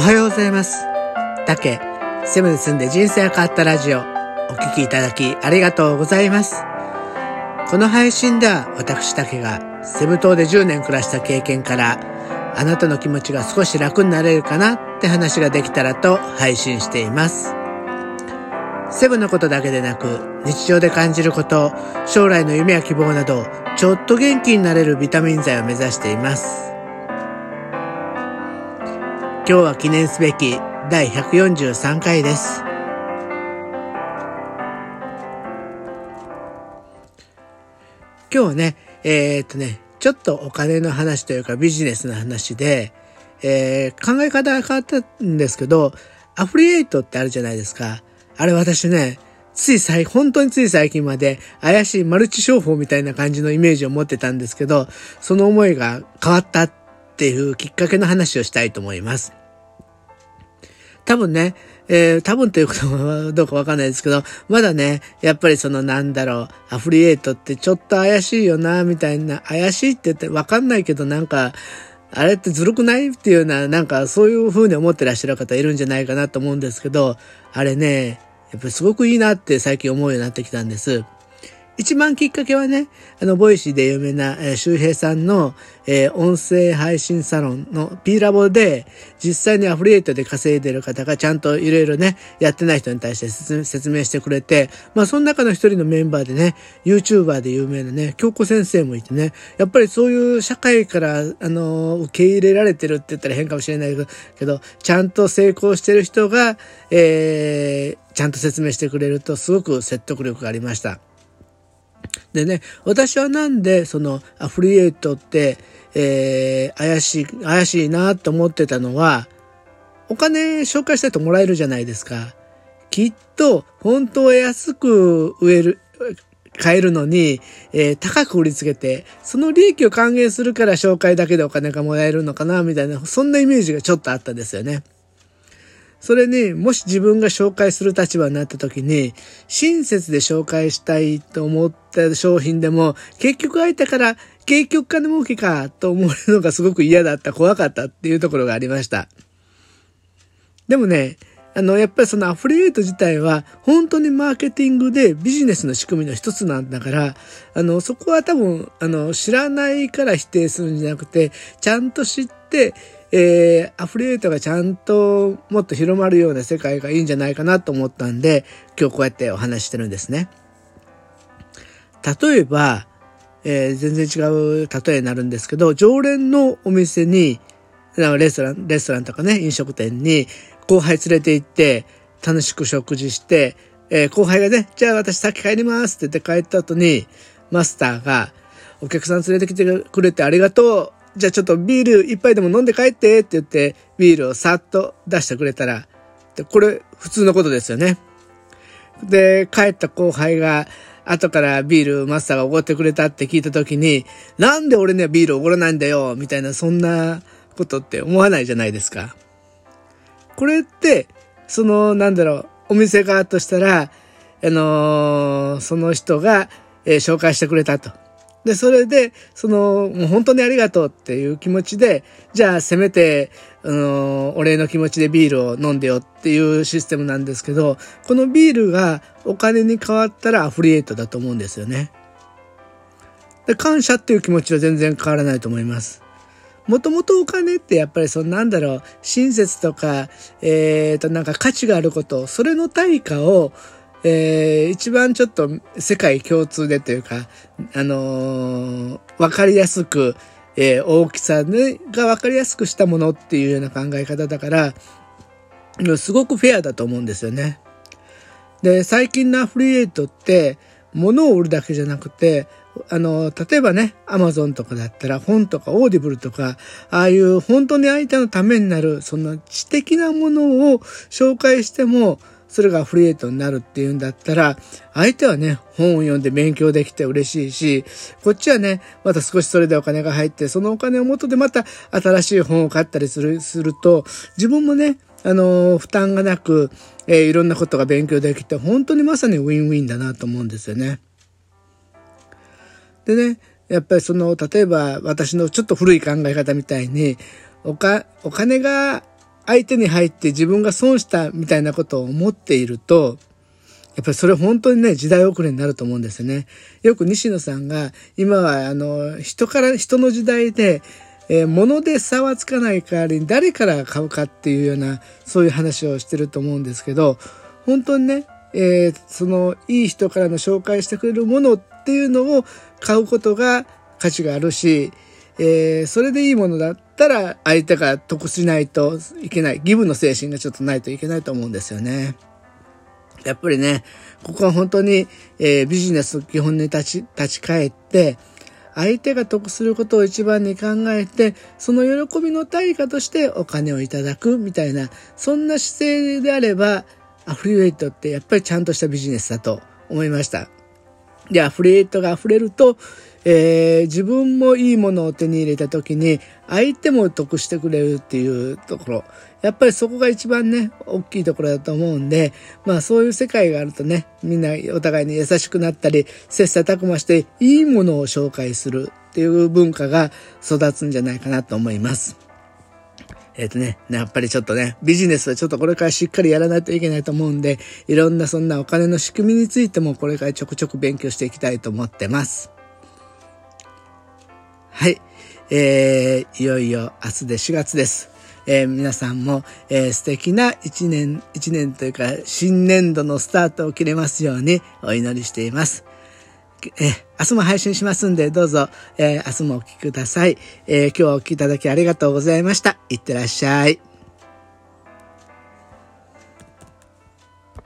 おはようございます。竹、セブンに住んで人生が変わったラジオ、お聴きいただきありがとうございます。この配信では私竹がセブ島で10年暮らした経験から、あなたの気持ちが少し楽になれるかなって話ができたらと配信しています。セブのことだけでなく、日常で感じること、将来の夢や希望など、ちょっと元気になれるビタミン剤を目指しています。今日は記念すべき第143回です。今日はね、えー、っとね、ちょっとお金の話というかビジネスの話で、えー、考え方が変わったんですけど、アフリエイトってあるじゃないですか。あれ私ね、つい最、本当につい最近まで怪しいマルチ商法みたいな感じのイメージを持ってたんですけど、その思いが変わったっていうきっかけの話をしたいと思います。多分ね、えー、多分ということはどうかわかんないですけど、まだね、やっぱりそのなんだろう、アフリエイトってちょっと怪しいよな、みたいな、怪しいって言ってわかんないけどなんか、あれってずるくないっていうような、なんかそういう風に思ってらっしゃる方いるんじゃないかなと思うんですけど、あれね、やっぱりすごくいいなって最近思うようになってきたんです。一番きっかけはね、あの、ボイシーで有名な、えー、周平さんの、えー、音声配信サロンの P ラボで、実際にアフリエイトで稼いでる方がちゃんといろいろね、やってない人に対して説明してくれて、まあ、その中の一人のメンバーでね、YouTuber で有名なね、京子先生もいてね、やっぱりそういう社会から、あの、受け入れられてるって言ったら変かもしれないけど、ちゃんと成功してる人が、えー、ちゃんと説明してくれるとすごく説得力がありました。でね、私はなんでそのアフリエイトって、えー、怪しい、怪しいなと思ってたのは、お金紹介したともらえるじゃないですか。きっと、本当は安く植える、買えるのに、えー、高く売りつけて、その利益を還元するから紹介だけでお金がもらえるのかな、みたいな、そんなイメージがちょっとあったんですよね。それに、もし自分が紹介する立場になった時に、親切で紹介したいと思った商品でも、結局相手から、結局金儲けかと思うのがすごく嫌だった、怖かったっていうところがありました。でもね、あの、やっぱりそのアフリエイト自体は本当にマーケティングでビジネスの仕組みの一つなんだから、あの、そこは多分、あの、知らないから否定するんじゃなくて、ちゃんと知って、えー、アフリエイトがちゃんともっと広まるような世界がいいんじゃないかなと思ったんで、今日こうやってお話してるんですね。例えば、えー、全然違う例えになるんですけど、常連のお店に、レストラン、レストランとかね、飲食店に後輩連れて行って、楽しく食事して、えー、後輩がね、じゃあ私先帰りますって言って帰った後に、マスターが、お客さん連れてきてくれてありがとう。じゃあちょっとビール一杯でも飲んで帰ってって言って、ビールをさっと出してくれたら、これ普通のことですよね。で、帰った後輩が、後からビールマスターがおごってくれたって聞いた時に、なんで俺にはビールおごらないんだよみたいな、そんなことって思わないじゃないですか。これって、その、なんだろう、お店側としたら、あのー、その人が、えー、紹介してくれたと。で、それで、その、もう本当にありがとうっていう気持ちで、じゃあせめて、あの、お礼の気持ちでビールを飲んでよっていうシステムなんですけど、このビールがお金に変わったらアフリエイトだと思うんですよね。で、感謝っていう気持ちは全然変わらないと思います。もともとお金ってやっぱりそのなんだろう、親切とか、えっ、ー、となんか価値があること、それの対価を、えー、一番ちょっと世界共通でというか、あのー、わかりやすく、えー、大きさ、がわかりやすくしたものっていうような考え方だから、すごくフェアだと思うんですよね。で、最近のアフィリエイトって、物を売るだけじゃなくて、あの、例えばね、アマゾンとかだったら本とかオーディブルとか、ああいう本当に相手のためになる、その知的なものを紹介しても、それがフリエイトになるっていうんだったら、相手はね、本を読んで勉強できて嬉しいし、こっちはね、また少しそれでお金が入って、そのお金を元でまた新しい本を買ったりする、すると、自分もね、あの、負担がなく、えー、いろんなことが勉強できて、本当にまさにウィンウィンだなと思うんですよね。でね、やっぱりその、例えば私のちょっと古い考え方みたいに、おか、お金が相手に入って自分が損したみたいなことを思っていると、やっぱりそれ本当にね、時代遅れになると思うんですよね。よく西野さんが、今はあの、人から、人の時代で、えー、物で差はつかない代わりに誰から買うかっていうような、そういう話をしてると思うんですけど、本当にね、えー、その、いい人からの紹介してくれるものっていうのを買うことが価値があるし、えー、それでいいものだったら相手が得しないといけない。ギブの精神がちょっとないといけないと思うんですよね。やっぱりね、ここは本当に、えー、ビジネス基本に立ち、立ち返って、相手が得することを一番に考えて、その喜びの対価としてお金をいただくみたいな、そんな姿勢であれば、アフリエイトってやっぱりちゃんとしたビジネスだと思いました。で、アフリエイトが溢れると、えー、自分もいいものを手に入れた時に相手も得してくれるっていうところ。やっぱりそこが一番ね、大きいところだと思うんで、まあそういう世界があるとね、みんなお互いに優しくなったり、切磋琢磨していいものを紹介するっていう文化が育つんじゃないかなと思います。えっ、とね、やっぱりちょっとね、ビジネスはちょっとこれからしっかりやらないといけないと思うんで、いろんなそんなお金の仕組みについてもこれからちょくちょく勉強していきたいと思ってます。はい。えー、いよいよ明日で4月です。えー、皆さんも、えー、素敵な一年、一年というか新年度のスタートを切れますようにお祈りしています。えー、明日も配信しますんで、どうぞ、えー、明日もお聴きください。えー、今日お聴きいただきありがとうございました。いってらっしゃい。